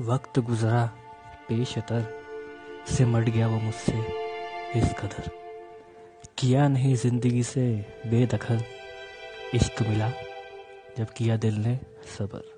वक्त गुजरा पेशतर सिमट गया वो मुझसे इस कदर। किया नहीं ज़िंदगी से बेदखल। इश्क मिला, जब किया दिल ने सबर।